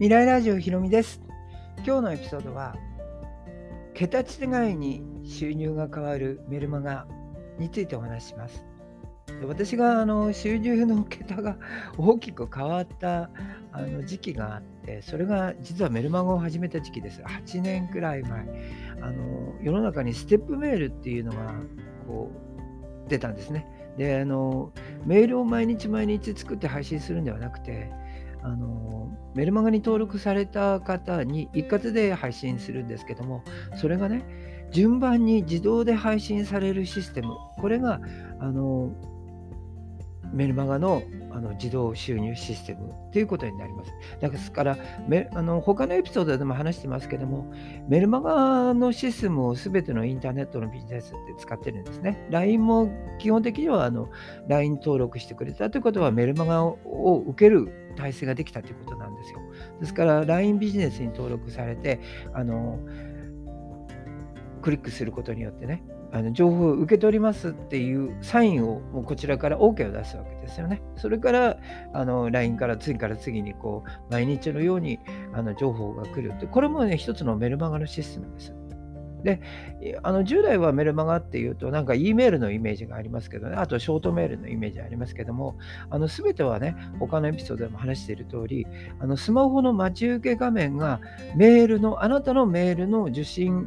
未来ラジオひろみです。今日のエピソードは桁違いに収入が変わるメルマガについてお話しします。私があの収入の桁が大きく変わったあの時期があってそれが実はメルマガを始めた時期です。8年くらい前。あの世の中にステップメールっていうのがこう出たんですね。であのメールを毎日毎日作って配信するんではなくてあのメルマガに登録された方に一括で配信するんですけどもそれがね順番に自動で配信されるシステムこれがあのメルマガのあの自動収入システムということになります。ですから、あの他のエピソードでも話してますけども、メルマガのシステムをすべてのインターネットのビジネスって使ってるんですね。LINE も基本的にはあの LINE 登録してくれたということは、メルマガを受ける体制ができたということなんですよ。ですから、LINE ビジネスに登録されて、あのクリックすることによってね、あの情報を受け取りますっていうサインをもうこちらから OK を出すわけですよね。それからあの LINE から次から次にこう毎日のようにあの情報が来るってこれもね一つのメルマガのシステムです。であの従来はメルマガっていうとなんか E メールのイメージがありますけどねあとショートメールのイメージありますけどもあの全てはね他のエピソードでも話している通りあのスマホの待ち受け画面がメールのあなたのメールの受信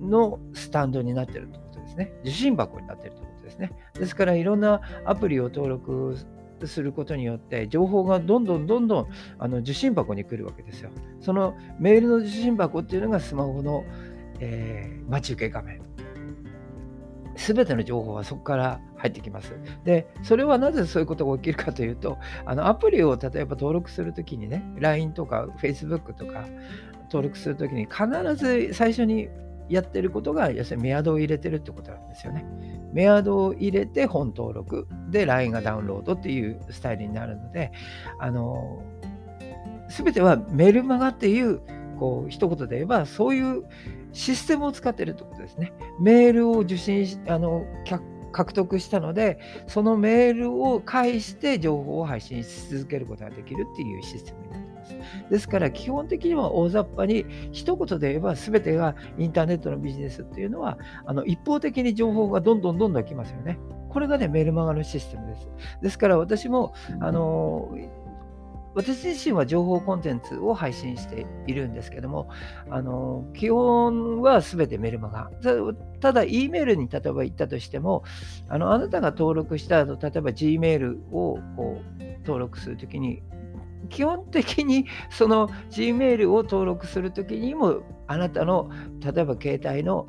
のスタンドになっているとですね。受信箱になってるということですね。ですから、いろんなアプリを登録することによって、情報がどんどんどんどんあの受信箱に来るわけですよ。そのメールの受信箱っていうのがスマホの、えー、待ち受け画面。すべての情報はそこから入ってきます。で、それはなぜそういうことが起きるかというと、あのアプリを例えば登録するときにね、LINE とか Facebook とか登録するときに必ず最初にやってることが、要するにメアドを入れてるってことなんですよね。メアドを入れて本登録で LINE がダウンロードっていうスタイルになるので、あの、すべてはメルマガっていう、こう、一言で言えば、そういうシステムを使ってるってことですね。メールを受信し、あの、獲得したので、そのメールを介して情報を配信し続けることができるっていうシステムになってます。ですから、基本的には大雑把に一言で言えば、全てがインターネットのビジネスっていうのは、あの一方的に情報がどんどんどんどん来ますよね。これがね、メルマガのシステムです。ですから、私も、あの私自身は情報コンテンツを配信しているんですけども、あの基本は全てメルマガ。ただ、E メールに例えば行ったとしても、あのあなたが登録した後例えば Gmail をこう登録するときに、基本的にその Gmail を登録するときにも、あなたの例えば携帯の、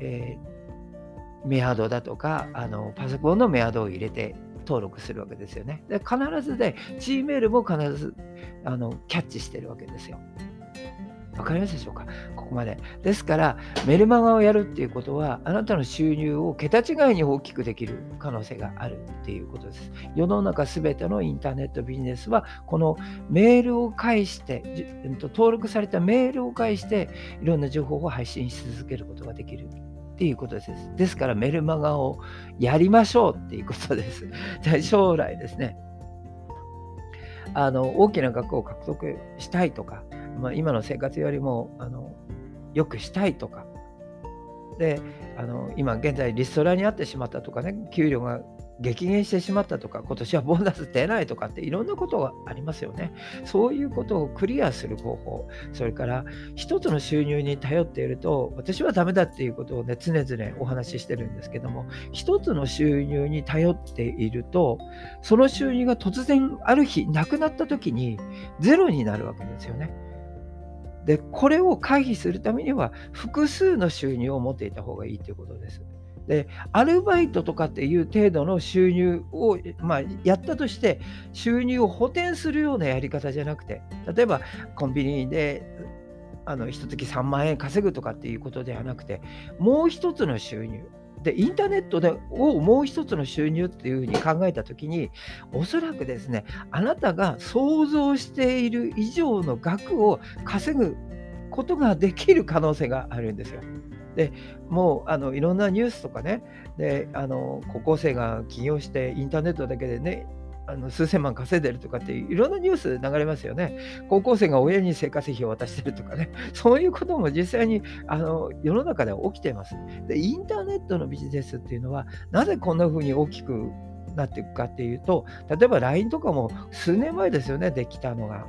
えー、メアドだとかあの、パソコンのメアドを入れて登録するわけですよね。で必ずで、Gmail も必ずあのキャッチしてるわけですよ。わかりますでしょうか？ここまで。ですから、メルマガをやるっていうことは、あなたの収入を桁違いに大きくできる可能性があるっていうことです。世の中すべてのインターネットビジネスは、このメールを介して、登録されたメールを介して、いろんな情報を配信し続けることができるっていうことです。ですからメルマガをやりましょうっていうことです。将来ですね、あの大きな額を獲得したいとか、まあ、今の生活よりもあの良くしたいとか、であの今現在リストラにあってしまったとかね、給料が激減してしまったとか、今年はボーナス出ないとかっていろんなことがありますよね。そういうことをクリアする方法、それから一つの収入に頼っていると、私はダメだっていうことをね、常々お話ししてるんですけども、一つの収入に頼っていると、その収入が突然ある日なくなった時にゼロになるわけですよね。で、これを回避するためには複数の収入を持っていた方がいいということです。で、アルバイトとかっていう程度の収入を、まあ、やったとして、収入を補填するようなやり方じゃなくて、例えばコンビニであの1月3万円稼ぐとかっていうことではなくて、もう一つの収入。で、インターネットでをもう一つの収入っていうふうに考えたときに、おそらくですね、あなたが想像している以上の額を稼ぐことができる可能性があるんですよ。でもうあのいろんなニュースとかねであの高校生が起業してインターネットだけでねあの数千万稼いでるとかっていろんなニュース流れますよね。高校生が親に生活費を渡してるとかね、そういうことも実際にあの世の中では起きています。で、インターネットのビジネスっていうのは、なぜこんな風に大きくなっていくかっていうと、例えば LINE とかも数年前ですよね、できたのが。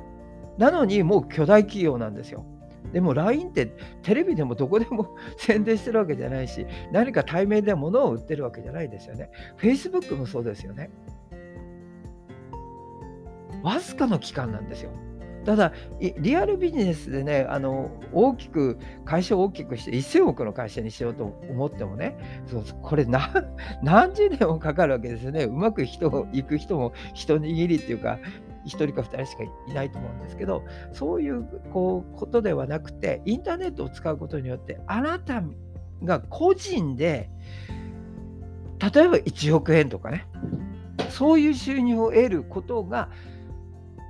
なのにもう巨大企業なんですよ。でも LINE ってテレビでもどこでも 宣伝してるわけじゃないし、何か対面で物を売ってるわけじゃないですよね。Facebook もそうですよね。わずかの期間なんですよ。ただ、リアルビジネスでね、あの大きく、会社を大きくして1000億の会社にしようと思ってもね、そうこれ 何十年もかかるわけですよね。うまく人行く人も一握りっていうか、1人か2人しかいないと思うんですけど、そういうこうことではなくて、インターネットを使うことによって、あなたが個人で、例えば1億円とかね、そういう収入を得ることが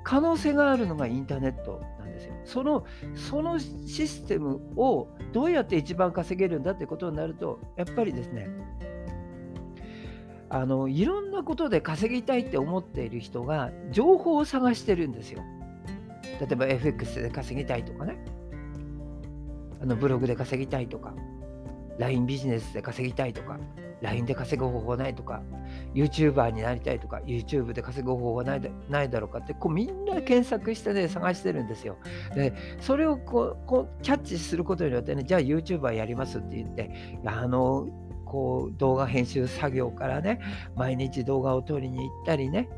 可能性があるのがインターネットなんですよ。そのそのシステムをどうやって一番稼げるんだってことになると、やっぱりですね、あのいろんなことで稼ぎたいって思っている人が情報を探してるんですよ。例えば FX で稼ぎたいとかね、あのブログで稼ぎたいとか、LINE ビジネスで稼ぎたいとか、LINE で稼ぐ方法ないとか、YouTuber になりたいとか、YouTube で稼ぐ方法ないないだろうかって、こうみんな検索してね、探してるんですよ。で、それをこうこうキャッチすることによってね、じゃあ YouTuber やりますって言って、あの、こう動画編集作業からね、毎日動画を撮りに行ったりね、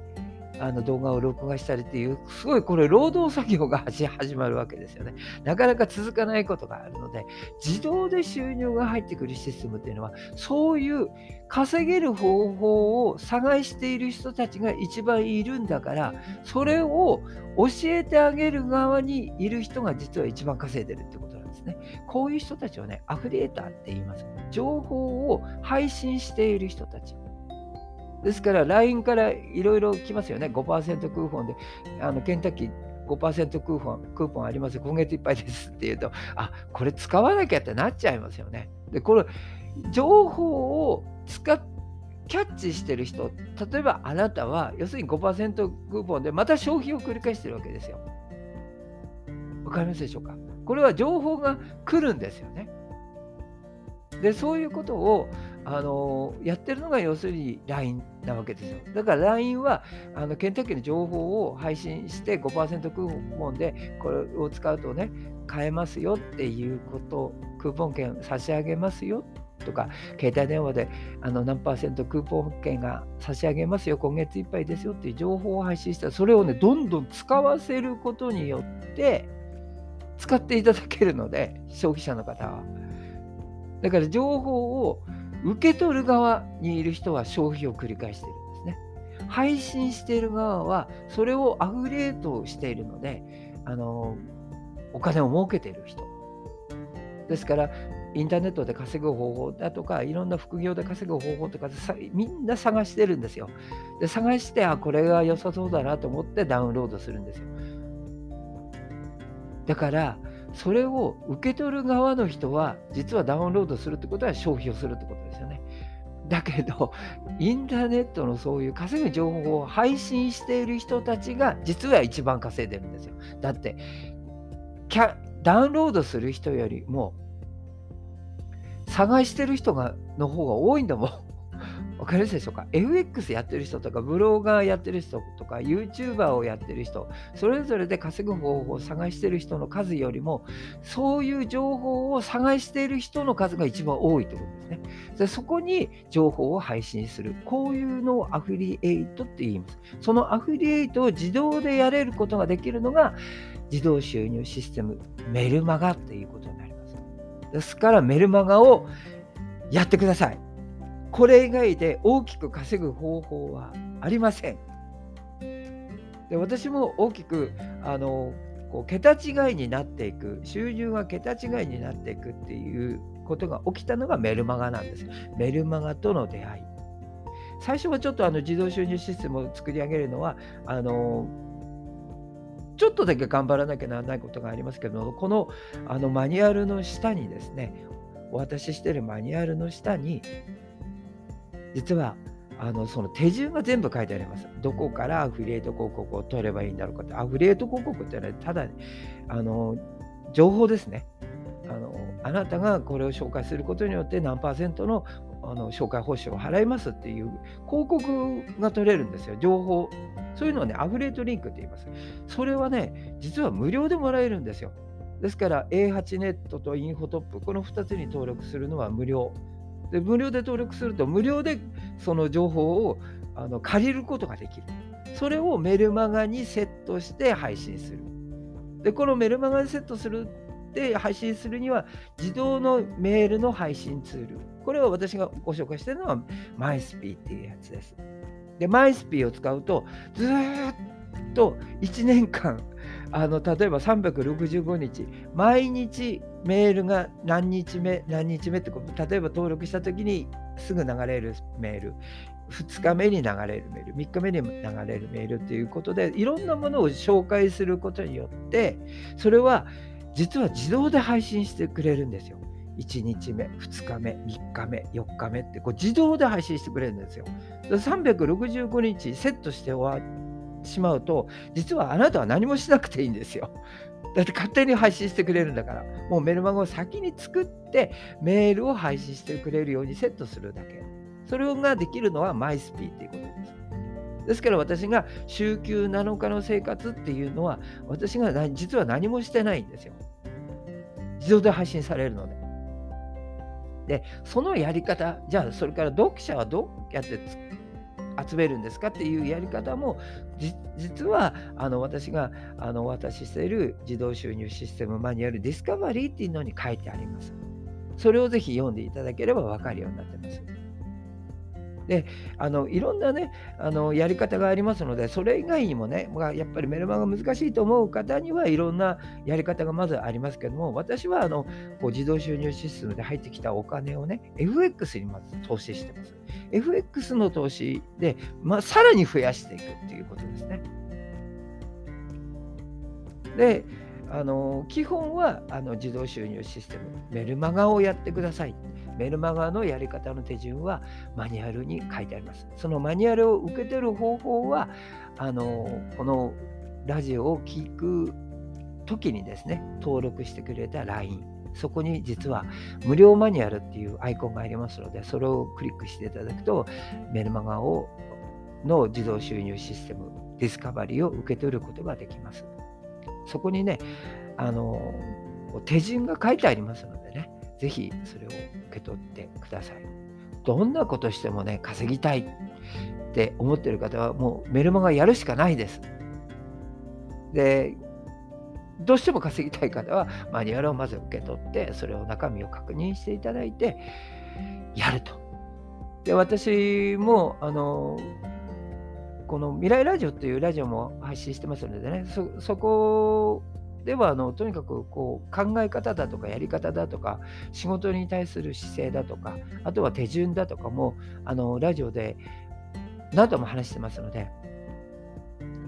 あの動画を録画したりっていう、すごいこれ、労働作業が始まるわけですよね。なかなか続かないことがあるので、自動で収入が入ってくるシステムっていうのは、そういう稼げる方法を探している人たちが一番いるんだから、それを教えてあげる側にいる人が実は一番稼いでるってことですね。こういう人たちをね、アフリエーターって言います。情報を配信している人たち。ですから LINE からいろいろ来ますよね。5%クーポンで、あのケンタッキー5%クーポンクーポンあります今月いっぱいですって言うと、あこれ使わなきゃってなっちゃいますよね。で、これ、情報を使っキャッチしてる人、例えばあなたは、要するに5%クーポンでまた消費を繰り返してるわけですよ。わかりますでしょうか？これは情報が来るんですよね。で、そういうことをあのやってるのが要するに LINE なわけですよ。だから LINE はあのケンタッキーの情報を配信して5%クーポンでこれを使うとね、買えますよっていうこと、クーポン券差し上げますよとか、携帯電話であの何パーセントクーポン券が差し上げますよ、今月いっぱいですよっていう情報を配信したら、それをね、どんどん使わせることによって、使っていただけるので、消費者の方は。だから情報を受け取る側にいる人は消費を繰り返してるんですね。配信している側はそれをアフリエイトしているので、あのお金を儲けている人。ですから、インターネットで稼ぐ方法だとか、いろんな副業で稼ぐ方法とかさみんな探してるんですよ。で、探して、あ、これが良さそうだなと思ってダウンロードするんですよ。だから、それを受け取る側の人は、実はダウンロードするってことは消費をするってことですよね。だけど、インターネットのそういう稼ぐ情報を配信している人たちが、実は一番稼いでるんですよ。だって、ダウンロードする人よりも、探してる人がの方が多いんだもん。わかりますでしょうか ?FX やってる人とか、ブロガーやってる人とか、YouTuber をやってる人、それぞれで稼ぐ方法を探してる人の数よりも、そういう情報を探している人の数が一番多いということですね。でそこに情報を配信する。こういうのをアフィリエイトって言います。そのアフィリエイトを自動でやれることができるのが、自動収入システム、メルマガっていうことになります。ですからメルマガをやってください。これ以外で大きく稼ぐ方法はありません。で私も大きくあのこう桁違いになっていく収入が桁違いになっていくっていうことが起きたのがメルマガなんです。メルマガとの出会い。最初はちょっとあの自動収入システムを作り上げるのはあのちょっとだけ頑張らなきゃならないことがありますけどこのあのマニュアルの下にですねお渡ししてるマニュアルの下に実はあのその手順が全部書いてあります。どこからアフィリエイト広告を取ればいいんだろうかって。アフィリエイト広告ってのはただ、あの情報ですねあの。あなたがこれを紹介することによって何パーセントのあの紹介報酬を払いますっていう広告が取れるんですよ、情報。そういうのをね、アフレートリンクって言います。それはね、実は無料でもらえるんですよ。ですから A8 ネットとインフォトップ、この2つに登録するのは無料。で無料で登録すると、無料でその情報をあの借りることができる。それをメルマガにセットして配信する。で、このメルマガにセットするって配信するには、自動のメールの配信ツール。これは私がご紹介しているのは MySP っていうやつです。で、MySP を使うと、ずっと1年間、あの例えば365日、毎日メールが何日目、何日目って、例えば登録したときにすぐ流れるメール、2日目に流れるメール、3日目に流れるメールっていうことで、いろんなものを紹介することによって、それは実は自動で配信してくれるんですよ。1日目、2日目、3日目、4日目ってこう自動で配信してくれるんですよ。365日セットしてしまうと、実はあなたは何もしなくていいんですよ。だって勝手に配信してくれるんだから、もうメルマガを先に作ってメールを配信してくれるようにセットするだけ。それができるのは MySP っていうことです。ですから私が週休7日の生活っていうのは私が実は何もしてないんですよ。自動で配信されるので。で、そのやり方、じゃあそれから読者はどうやって集めるんですかっていうやり方も実はあの私があのお渡ししている自動収入システムマニュアルディスカバリーっていうのに書いてあります。それをぜひ読んでいただければ分かるようになってます。であのいろんなねあのやり方がありますのでそれ以外にもね、まあ、やっぱりメルマガ難しいと思う方にはいろんなやり方がまずありますけども私はあのこう自動収入システムで入ってきたお金をね FX にまず投資してます。FX の投資で、まあ、さらに増やしていくっていうことですね。であの基本はあの自動収入システムメルマガをやってください。メルマガのやり方の手順はマニュアルに書いてあります。そのマニュアルを受け取る方法は、あのこのラジオを聴く時にですね、登録してくれた LINE、そこに実は無料マニュアルっていうアイコンがありますので、それをクリックしていただくと、メルマガをの自動収入システム、ディスカバリーを受け取ることができます。そこにね、あの手順が書いてありますので、ぜひそれを受け取ってください。どんなことしてもね、稼ぎたいって思ってる方はもうメルマガやるしかないです。で、どうしても稼ぎたい方はマニュアルをまず受け取って、それを中身を確認していただいて、やると。で、私も、あの、この未来ラジオっていうラジオも配信してますのでね、そそこではあのとにかくこう考え方だとかやり方だとか仕事に対する姿勢だとかあとは手順だとかもあのラジオで何度も話してますので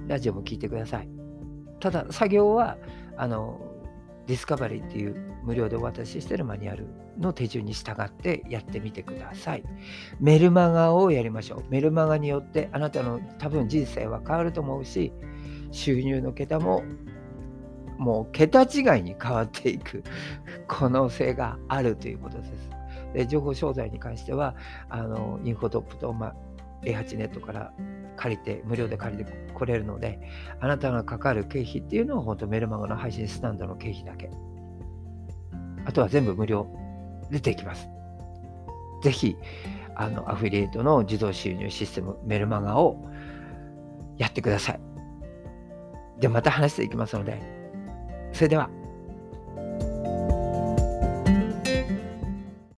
ラジオも聞いてくださいただ作業はあのディスカバリーっていう無料でお渡ししてるマニュアルの手順に従ってやってみてください。メルマガをやりましょう。メルマガによってあなたの多分人生は変わると思うし、収入の桁ももう桁違いに変わっていく 可能性があるということです。で情報商材に関しては、あのインフォトップと、ま、A8 ネットから借りて、無料で借りてこれるので、あなたがかかる経費っていうのは本当メルマガの配信スタンドの経費だけ。あとは全部無料出ていきます。ぜひ、あのアフィリエイトの自動収入システムメルマガをやってください。で、また話していきますので、それでは。